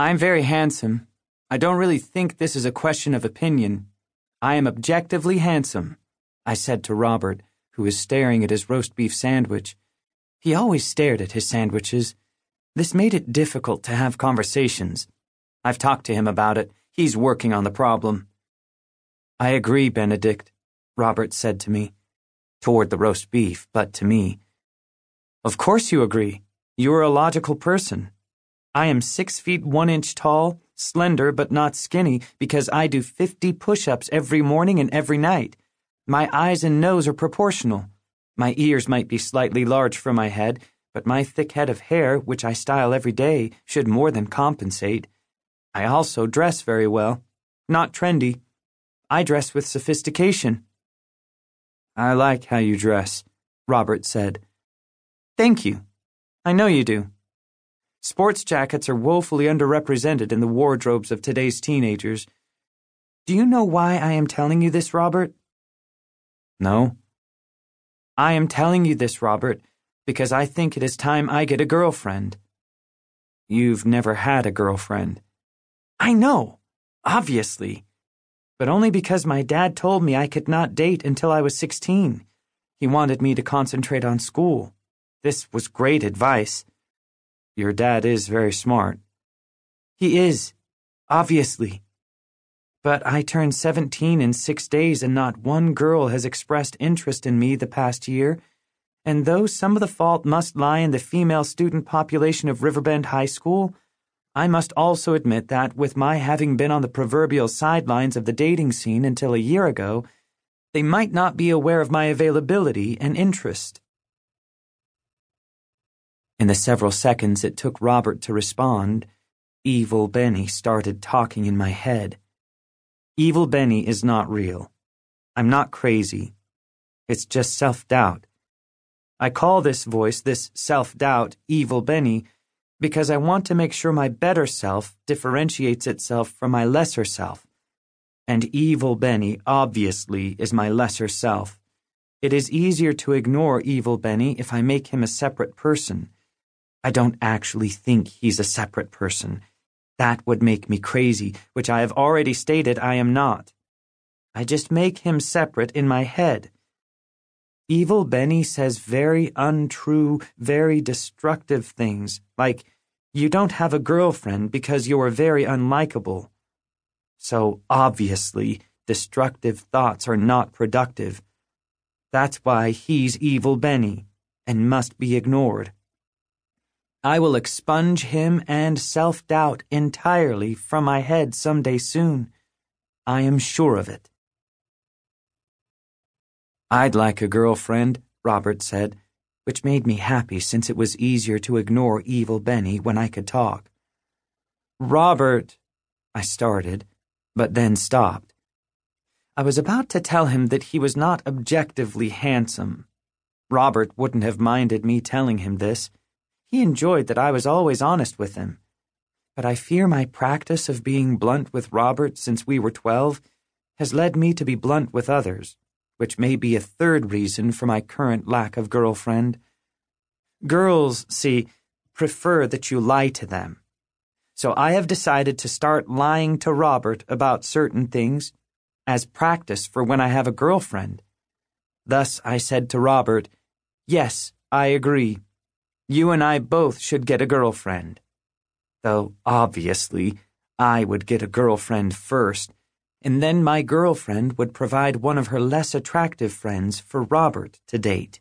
I'm very handsome. I don't really think this is a question of opinion. I am objectively handsome, I said to Robert, who was staring at his roast beef sandwich. He always stared at his sandwiches. This made it difficult to have conversations. I've talked to him about it. He's working on the problem. I agree, Benedict, Robert said to me. Toward the roast beef, but to me. Of course you agree. You are a logical person. I am six feet one inch tall, slender but not skinny, because I do 50 push ups every morning and every night. My eyes and nose are proportional. My ears might be slightly large for my head, but my thick head of hair, which I style every day, should more than compensate. I also dress very well. Not trendy. I dress with sophistication. I like how you dress, Robert said. Thank you. I know you do. Sports jackets are woefully underrepresented in the wardrobes of today's teenagers. Do you know why I am telling you this, Robert? No. I am telling you this, Robert, because I think it is time I get a girlfriend. You've never had a girlfriend. I know, obviously, but only because my dad told me I could not date until I was 16. He wanted me to concentrate on school. This was great advice. Your dad is very smart. He is, obviously. But I turned 17 in six days and not one girl has expressed interest in me the past year. And though some of the fault must lie in the female student population of Riverbend High School, I must also admit that, with my having been on the proverbial sidelines of the dating scene until a year ago, they might not be aware of my availability and interest. In the several seconds it took Robert to respond, Evil Benny started talking in my head. Evil Benny is not real. I'm not crazy. It's just self doubt. I call this voice, this self doubt, Evil Benny, because I want to make sure my better self differentiates itself from my lesser self. And Evil Benny obviously is my lesser self. It is easier to ignore Evil Benny if I make him a separate person. I don't actually think he's a separate person. That would make me crazy, which I have already stated I am not. I just make him separate in my head. Evil Benny says very untrue, very destructive things, like, you don't have a girlfriend because you are very unlikable. So, obviously, destructive thoughts are not productive. That's why he's Evil Benny, and must be ignored. I will expunge him and self doubt entirely from my head some day soon. I am sure of it. I'd like a girlfriend, Robert said, which made me happy since it was easier to ignore evil Benny when I could talk. Robert, I started, but then stopped. I was about to tell him that he was not objectively handsome. Robert wouldn't have minded me telling him this. He enjoyed that I was always honest with him. But I fear my practice of being blunt with Robert since we were twelve has led me to be blunt with others, which may be a third reason for my current lack of girlfriend. Girls, see, prefer that you lie to them. So I have decided to start lying to Robert about certain things as practice for when I have a girlfriend. Thus I said to Robert, Yes, I agree. You and I both should get a girlfriend. Though, obviously, I would get a girlfriend first, and then my girlfriend would provide one of her less attractive friends for Robert to date.